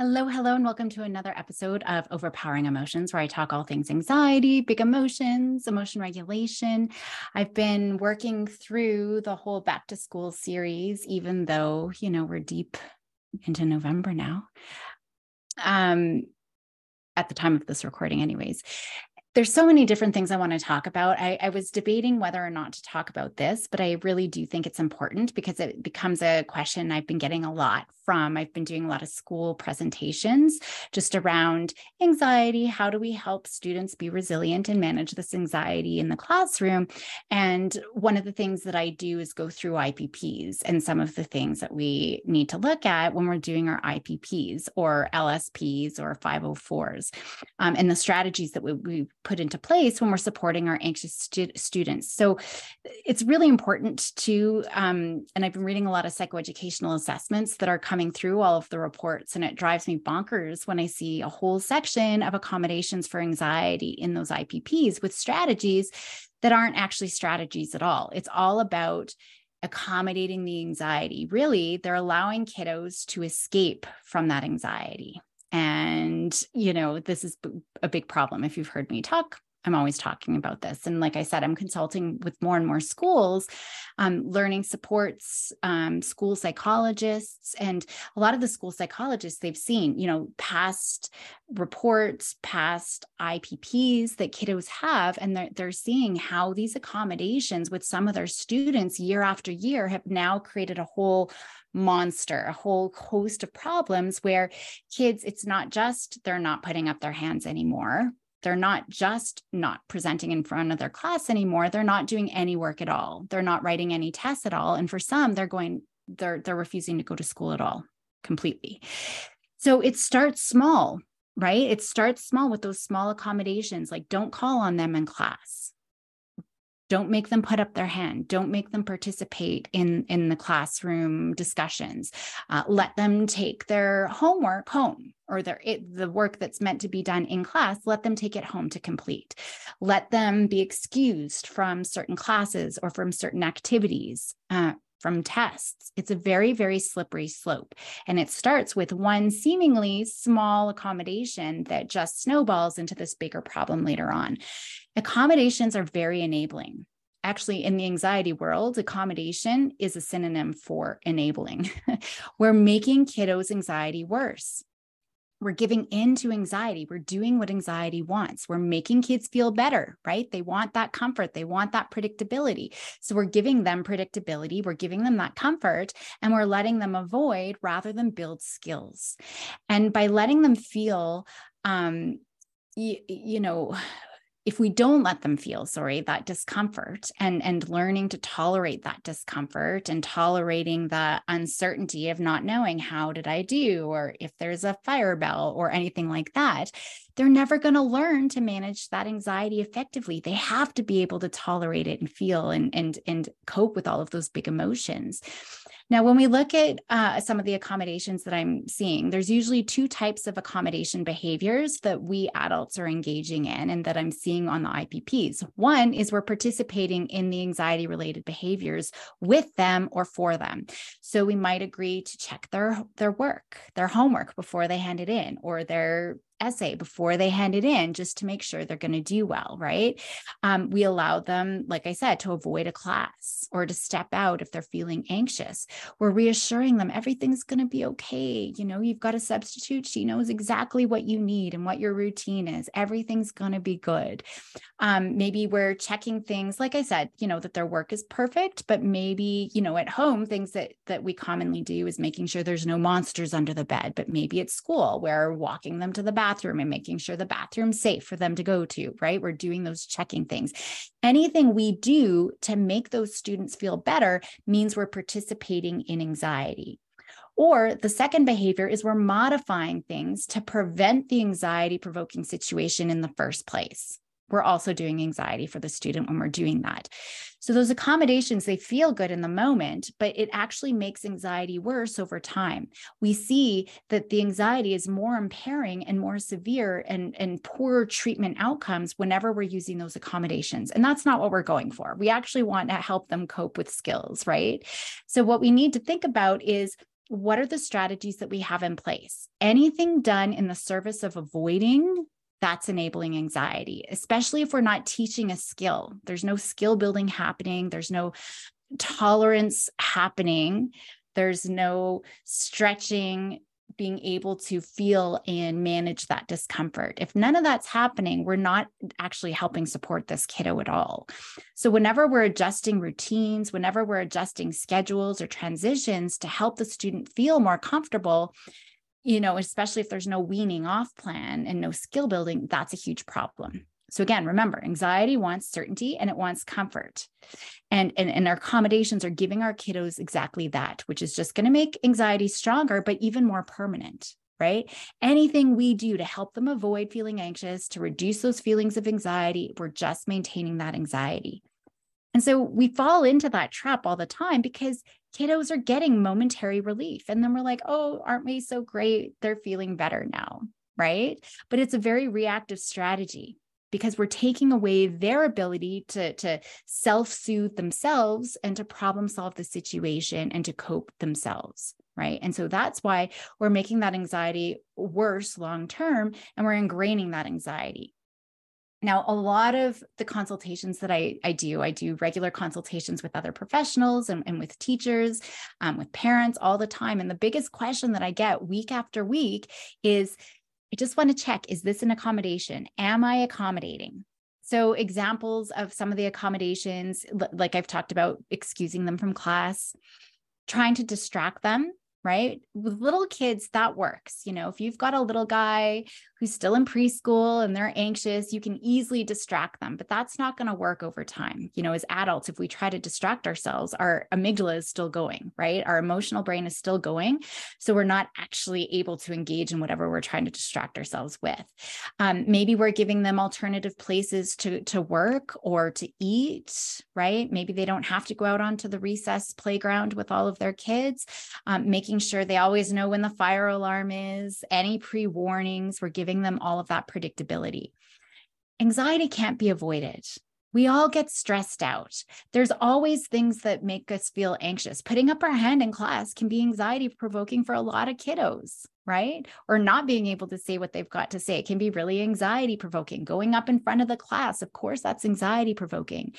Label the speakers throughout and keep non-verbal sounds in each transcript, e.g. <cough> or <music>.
Speaker 1: Hello, hello, and welcome to another episode of Overpowering Emotions, where I talk all things anxiety, big emotions, emotion regulation. I've been working through the whole back to school series, even though, you know, we're deep into November now. Um, at the time of this recording, anyways there's so many different things I want to talk about. I, I, was debating whether or not to talk about this, but I really do think it's important because it becomes a question I've been getting a lot from. I've been doing a lot of school presentations just around anxiety. How do we help students be resilient and manage this anxiety in the classroom? And one of the things that I do is go through IPPs and some of the things that we need to look at when we're doing our IPPs or LSPs or 504s um, and the strategies that we, we put into place when we're supporting our anxious stu- students. So it's really important to, um, and I've been reading a lot of psychoeducational assessments that are coming through all of the reports, and it drives me bonkers when I see a whole section of accommodations for anxiety in those IPPs with strategies that aren't actually strategies at all. It's all about accommodating the anxiety. Really, they're allowing kiddos to escape from that anxiety. And, you know, this is a big problem. If you've heard me talk, I'm always talking about this. And like I said, I'm consulting with more and more schools, um, learning supports, um, school psychologists, and a lot of the school psychologists they've seen, you know, past reports, past IPPs that kiddos have, and they're, they're seeing how these accommodations with some of their students year after year have now created a whole monster, a whole host of problems where kids, it's not just they're not putting up their hands anymore. They're not just not presenting in front of their class anymore. They're not doing any work at all. They're not writing any tests at all. And for some, they're going, they're they're refusing to go to school at all completely. So it starts small, right? It starts small with those small accommodations, like don't call on them in class don't make them put up their hand don't make them participate in in the classroom discussions uh, let them take their homework home or their it, the work that's meant to be done in class let them take it home to complete let them be excused from certain classes or from certain activities uh, from tests. It's a very, very slippery slope. And it starts with one seemingly small accommodation that just snowballs into this bigger problem later on. Accommodations are very enabling. Actually, in the anxiety world, accommodation is a synonym for enabling. <laughs> We're making kiddos' anxiety worse we're giving in to anxiety. We're doing what anxiety wants. We're making kids feel better, right? They want that comfort. They want that predictability. So we're giving them predictability. We're giving them that comfort and we're letting them avoid rather than build skills. And by letting them feel, um, you, you know, if we don't let them feel sorry that discomfort and and learning to tolerate that discomfort and tolerating the uncertainty of not knowing how did i do? or if there's a fire bell or anything like that they're never going to learn to manage that anxiety effectively. They have to be able to tolerate it and feel and and and cope with all of those big emotions now, when we look at uh, some of the accommodations that I'm seeing, there's usually two types of accommodation behaviors that we adults are engaging in and that I'm seeing on the IPPs. One is we're participating in the anxiety related behaviors with them or for them. So we might agree to check their, their work, their homework before they hand it in, or their essay before they hand it in just to make sure they're going to do well, right? Um, we allow them, like I said, to avoid a class or to step out if they're feeling anxious. We're reassuring them everything's going to be okay. You know, you've got a substitute. She knows exactly what you need and what your routine is. Everything's going to be good. Um, maybe we're checking things, like I said, you know, that their work is perfect, but maybe, you know, at home, things that that we commonly do is making sure there's no monsters under the bed. But maybe at school, we're walking them to the bathroom bathroom and making sure the bathroom's safe for them to go to, right? We're doing those checking things. Anything we do to make those students feel better means we're participating in anxiety. Or the second behavior is we're modifying things to prevent the anxiety provoking situation in the first place we're also doing anxiety for the student when we're doing that. So those accommodations, they feel good in the moment, but it actually makes anxiety worse over time. We see that the anxiety is more impairing and more severe and, and poorer treatment outcomes whenever we're using those accommodations. And that's not what we're going for. We actually want to help them cope with skills, right? So what we need to think about is what are the strategies that we have in place? Anything done in the service of avoiding that's enabling anxiety, especially if we're not teaching a skill. There's no skill building happening, there's no tolerance happening, there's no stretching being able to feel and manage that discomfort. If none of that's happening, we're not actually helping support this kiddo at all. So, whenever we're adjusting routines, whenever we're adjusting schedules or transitions to help the student feel more comfortable, you know, especially if there's no weaning off plan and no skill building, that's a huge problem. So again, remember, anxiety wants certainty and it wants comfort. And, and, and our accommodations are giving our kiddos exactly that, which is just going to make anxiety stronger, but even more permanent, right? Anything we do to help them avoid feeling anxious, to reduce those feelings of anxiety, we're just maintaining that anxiety. And so we fall into that trap all the time because kiddos are getting momentary relief. And then we're like, oh, aren't we so great? They're feeling better now. Right. But it's a very reactive strategy because we're taking away their ability to, to self soothe themselves and to problem solve the situation and to cope themselves. Right. And so that's why we're making that anxiety worse long term and we're ingraining that anxiety. Now, a lot of the consultations that I, I do, I do regular consultations with other professionals and, and with teachers, um, with parents all the time. And the biggest question that I get week after week is I just want to check is this an accommodation? Am I accommodating? So, examples of some of the accommodations, like I've talked about, excusing them from class, trying to distract them right? With little kids, that works. You know, if you've got a little guy who's still in preschool and they're anxious, you can easily distract them, but that's not going to work over time. You know, as adults, if we try to distract ourselves, our amygdala is still going, right? Our emotional brain is still going. So we're not actually able to engage in whatever we're trying to distract ourselves with. Um, maybe we're giving them alternative places to, to work or to eat, right? Maybe they don't have to go out onto the recess playground with all of their kids, um, making making sure they always know when the fire alarm is, any pre warnings. We're giving them all of that predictability. Anxiety can't be avoided. We all get stressed out. There's always things that make us feel anxious. Putting up our hand in class can be anxiety provoking for a lot of kiddos, right? Or not being able to say what they've got to say. It can be really anxiety provoking. Going up in front of the class, of course, that's anxiety provoking.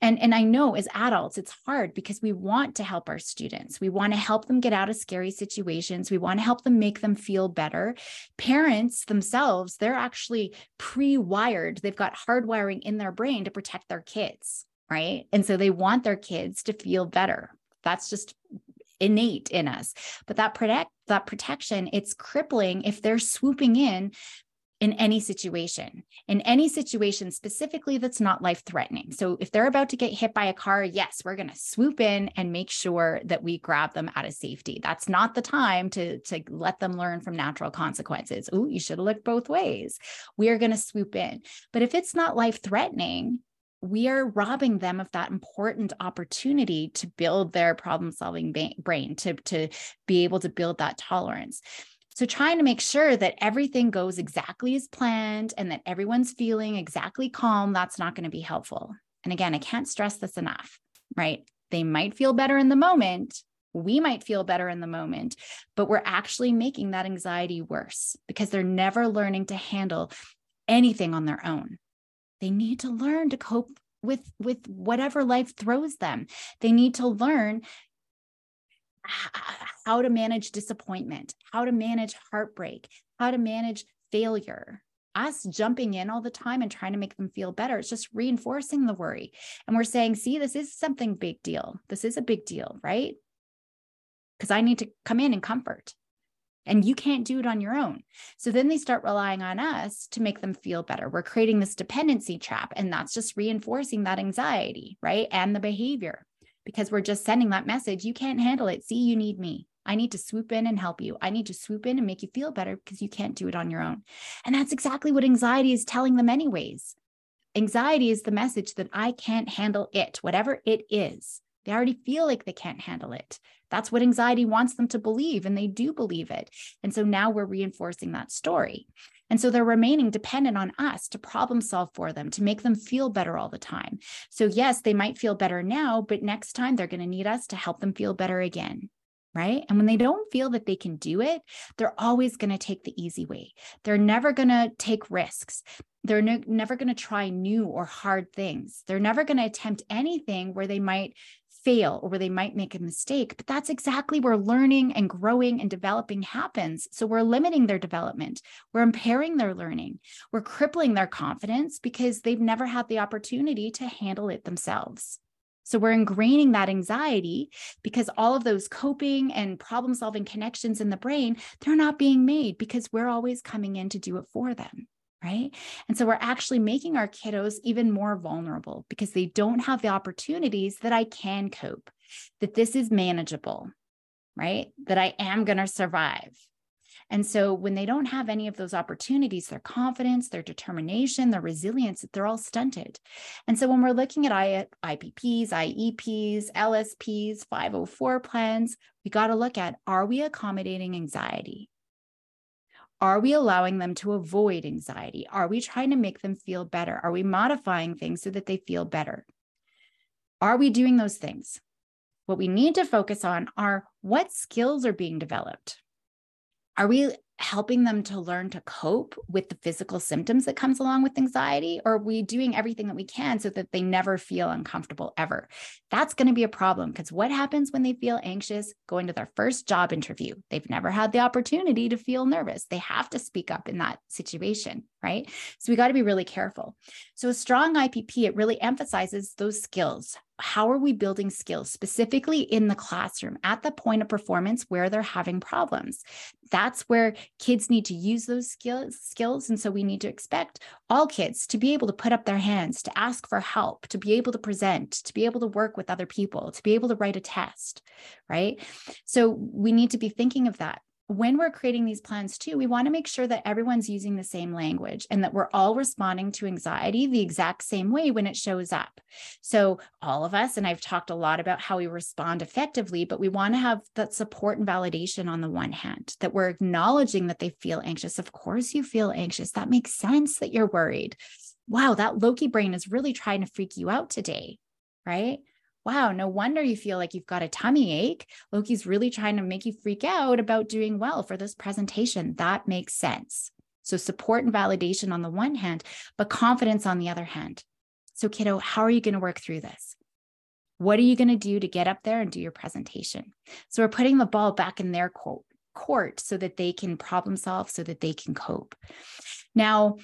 Speaker 1: And and i know as adults it's hard because we want to help our students. We want to help them get out of scary situations. We want to help them make them feel better. Parents themselves they're actually pre-wired. They've got hardwiring in their brain to protect their kids right? And so they want their kids to feel better. That's just innate in us but that protect that protection it's crippling if they're swooping in in any situation, in any situation specifically that's not life threatening. So if they're about to get hit by a car, yes, we're going to swoop in and make sure that we grab them out of safety. That's not the time to, to let them learn from natural consequences. Oh, you should have looked both ways. We are going to swoop in. But if it's not life threatening, we are robbing them of that important opportunity to build their problem solving brain to, to be able to build that tolerance so, trying to make sure that everything goes exactly as planned and that everyone's feeling exactly calm, that's not going to be helpful. And again, I can't stress this enough, right? They might feel better in the moment. We might feel better in the moment, but we're actually making that anxiety worse because they're never learning to handle anything on their own. They need to learn to cope with with whatever life throws them. They need to learn how to manage disappointment, how to manage heartbreak, how to manage failure. Us jumping in all the time and trying to make them feel better, it's just reinforcing the worry. And we're saying, see, this is something big deal. This is a big deal, right? Because I need to come in and comfort. And you can't do it on your own. So then they start relying on us to make them feel better. We're creating this dependency trap, and that's just reinforcing that anxiety, right? And the behavior because we're just sending that message. You can't handle it. See, you need me. I need to swoop in and help you. I need to swoop in and make you feel better because you can't do it on your own. And that's exactly what anxiety is telling them, anyways. Anxiety is the message that I can't handle it, whatever it is. They already feel like they can't handle it. That's what anxiety wants them to believe, and they do believe it. And so now we're reinforcing that story. And so they're remaining dependent on us to problem solve for them, to make them feel better all the time. So, yes, they might feel better now, but next time they're going to need us to help them feel better again. right? And when they don't feel that they can do it, they're always going to take the easy way. They're never going to take risks. They're never going to try new or hard things. They're never going to attempt anything where they might fail or where they might make a mistake. But that's exactly where learning and growing and developing happens. So we're limiting their development, we're impairing their learning, we're crippling their confidence because they've never had the opportunity to handle it themselves. So we're ingraining that anxiety because all of those coping and problem solving connections in the brain, they're not being made because we're always coming in to do it for them. Right. And so we're actually making our kiddos even more vulnerable because they don't have the opportunities that I can cope, that this is manageable, right? That I am going to survive, and so when they don't have any of those opportunities, their confidence, their determination, their resilience, they're all stunted. And so when we're looking at IPPs, IEPs, LSPs, 504 plans, we got to look at are we accommodating anxiety? Are we allowing them to avoid anxiety? Are we trying to make them feel better? Are we modifying things so that they feel better? Are we doing those things? What we need to focus on are what skills are being developed are we helping them to learn to cope with the physical symptoms that comes along with anxiety or are we doing everything that we can so that they never feel uncomfortable ever. That's going to be a problem because what happens when they feel anxious going to their first job interview? They've never had the opportunity to feel nervous. They have to speak up in that situation right? So we got to be really careful. So a strong ipp it really emphasizes those skills how are we building skills specifically in the classroom at the point of performance where they're having problems? That's where kids need to use those skills skills and so we need to expect all kids to be able to put up their hands to ask for help to be able to present to be able to work with other people to be able to write a test right? So we need to be thinking of that when we're creating these plans too, we want to make sure that everyone's using the same language and that we're all responding to anxiety the exact same way when it shows up. So, all of us, and I've talked a lot about how we respond effectively, but we want to have that support and validation on the one hand, that we're acknowledging that they feel anxious. Of course, you feel anxious. That makes sense that you're worried. Wow, that Loki brain is really trying to freak you out today, right? Wow, no wonder you feel like you've got a tummy ache. Loki's really trying to make you freak out about doing well for this presentation. That makes sense. So, support and validation on the one hand, but confidence on the other hand. So, kiddo, how are you going to work through this? What are you going to do to get up there and do your presentation? So, we're putting the ball back in their court so that they can problem solve, so that they can cope. Now,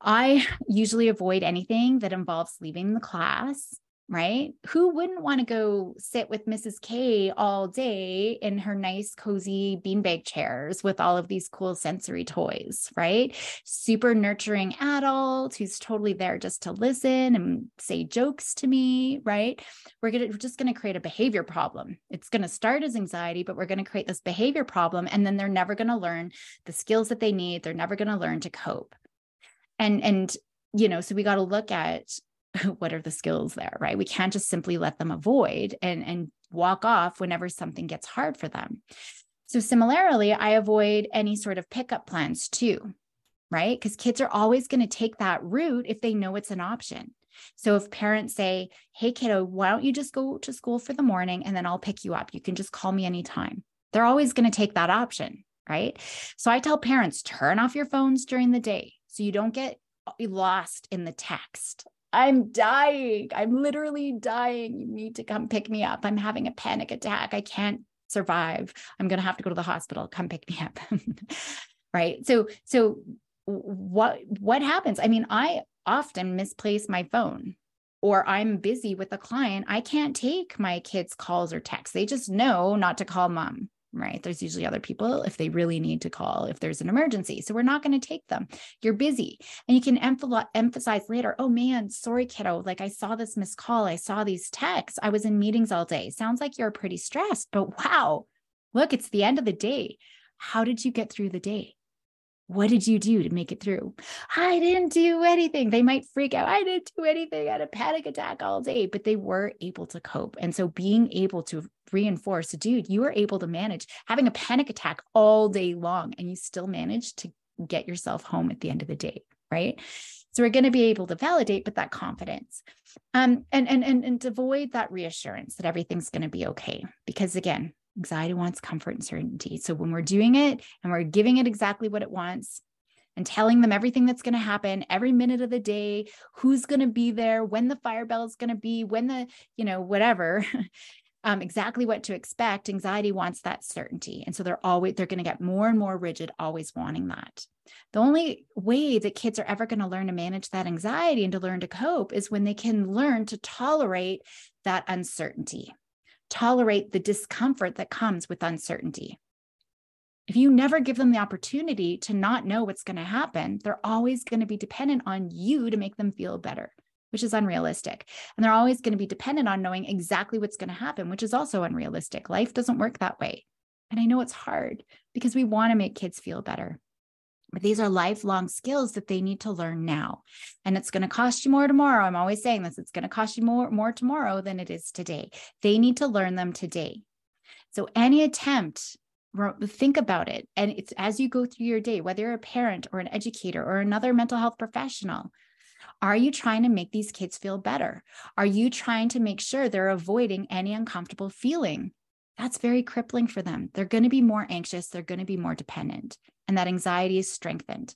Speaker 1: I usually avoid anything that involves leaving the class right? Who wouldn't want to go sit with Mrs. K all day in her nice, cozy beanbag chairs with all of these cool sensory toys, right? Super nurturing adult who's totally there just to listen and say jokes to me, right? We're gonna we're just gonna create a behavior problem. It's gonna start as anxiety, but we're gonna create this behavior problem, and then they're never gonna learn the skills that they need. They're never gonna learn to cope. And and you know, so we got to look at <laughs> what are the skills there, right? We can't just simply let them avoid and, and walk off whenever something gets hard for them. So, similarly, I avoid any sort of pickup plans too, right? Because kids are always going to take that route if they know it's an option. So, if parents say, Hey, kiddo, why don't you just go to school for the morning and then I'll pick you up? You can just call me anytime. They're always going to take that option, right? So, I tell parents, turn off your phones during the day so you don't get lost in the text I'm dying. I'm literally dying. You need to come pick me up. I'm having a panic attack. I can't survive. I'm going to have to go to the hospital. Come pick me up. <laughs> right? So so what what happens? I mean, I often misplace my phone or I'm busy with a client. I can't take my kids' calls or texts. They just know not to call mom right? There's usually other people if they really need to call if there's an emergency. So we're not going to take them. You're busy. And you can emphasize later, oh man, sorry, kiddo. Like I saw this missed call. I saw these texts. I was in meetings all day. Sounds like you're pretty stressed, but wow, look, it's the end of the day. How did you get through the day? What did you do to make it through? I didn't do anything. They might freak out. I didn't do anything. I had a panic attack all day, but they were able to cope. And so being able to reinforce, dude, you were able to manage having a panic attack all day long and you still managed to get yourself home at the end of the day. Right. So we're going to be able to validate, but that confidence. Um, and, and and and avoid that reassurance that everything's going to be okay. Because again, Anxiety wants comfort and certainty. So when we're doing it and we're giving it exactly what it wants, and telling them everything that's going to happen every minute of the day, who's going to be there, when the fire bell is going to be, when the, you know, whatever, <laughs> um, exactly what to expect. Anxiety wants that certainty. And so they're always, they're going to get more and more rigid, always wanting that. The only way that kids are ever going to learn to manage that anxiety and to learn to cope is when they can learn to tolerate that uncertainty, tolerate the discomfort that comes with uncertainty. If you never give them the opportunity to not know what's going to happen, they're always going to be dependent on you to make them feel better, which is unrealistic. And they're always going to be dependent on knowing exactly what's going to happen, which is also unrealistic. Life doesn't work that way. And I know it's hard because we want to make kids feel better. But these are lifelong skills that they need to learn now. And it's going to cost you more tomorrow. I'm always saying this it's going to cost you more, more tomorrow than it is today. They need to learn them today. So any attempt think about it and it's as you go through your day whether you're a parent or an educator or another mental health professional are you trying to make these kids feel better are you trying to make sure they're avoiding any uncomfortable feeling that's very crippling for them. They're going to be more anxious. They're going to be more dependent. And that anxiety is strengthened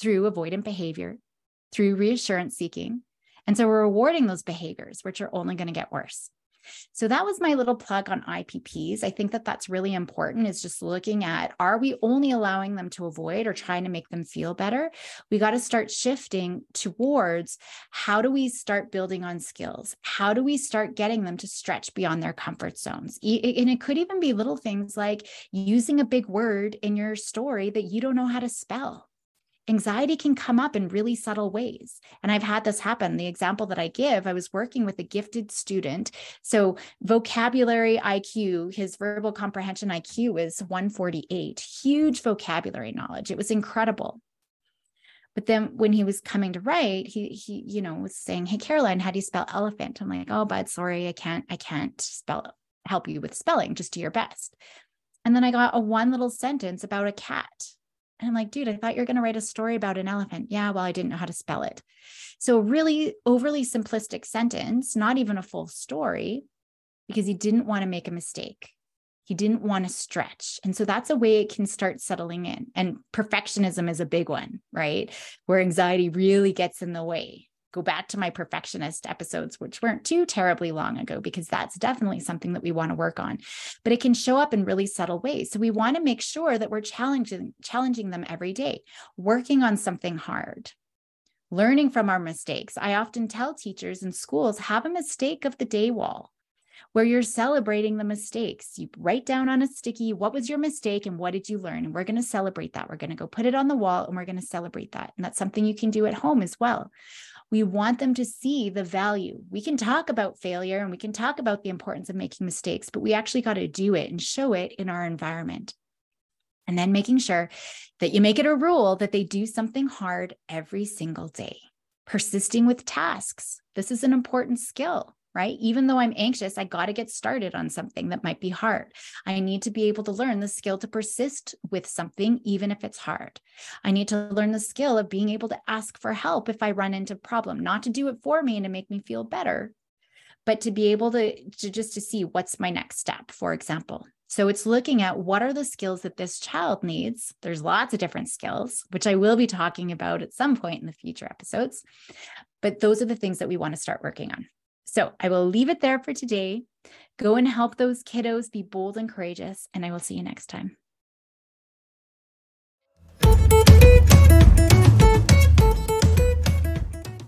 Speaker 1: through avoidant behavior through reassurance seeking. And so we're rewarding those behaviors which are only going to get worse so that was my little plug on IPPs. I think that that's really important is just looking at are we only allowing them to avoid or trying to make them feel better? We got to start shifting towards how do we start building on skills? How do we start getting them to stretch beyond their comfort zones? And it could even be little things like using a big word in your story that you don't know how to spell anxiety can come up in really subtle ways. And I've had this happen. The example that I give, I was working with a gifted student. So, vocabulary IQ, his verbal comprehension IQ is 148, huge vocabulary knowledge. It was incredible. But then when he was coming to write, he he you know was saying, "Hey Caroline, how do you spell elephant?" I'm like, "Oh, bud, sorry, I can't I can't spell help you with spelling. Just do your best." And then I got a one little sentence about a cat. And I'm like, dude, I thought you were going to write a story about an elephant. Yeah, well, I didn't know how to spell it. So, really overly simplistic sentence, not even a full story, because he didn't want to make a mistake. He didn't want to stretch. And so that's a way it can start settling in. And perfectionism is a big one, right? Where anxiety really gets in the way go back to my perfectionist episodes, which weren't too terribly long ago, because that's definitely something that we want to work on. But it can show up in really subtle ways. So we want to make sure that we're challenging, challenging them every day, working on something hard. Learning from our mistakes. I often tell teachers in schools have a mistake of the day wall where you're celebrating the mistakes. You write down on a sticky, what was your mistake and what did you learn? And we're going to celebrate that. We're going to go put it on the wall and we're going to celebrate that. And that's something you can do at home as well. We want them to see the value. We can talk about failure and we can talk about the importance of making mistakes, but we actually got to do it and show it in our environment. And then making sure that you make it a rule that they do something hard every single day. Persisting with tasks. This is an important skill right? Even though I'm anxious, I got to get started on something that might be hard. I need to be able to learn the skill to persist with something, even if it's hard. I need to learn the skill of being able to ask for help if I run into a problem, not to do it for me and to make me feel better, but to be able to, to just to see what's my next step, for example. So it's looking at what are the skills that this child needs. There's lots of different skills, which I will be talking about at some point in the future episodes. But those are the things that we want to start working on. So I will leave it there for today. Go and help those kiddos be bold and courageous, and I will see you next time.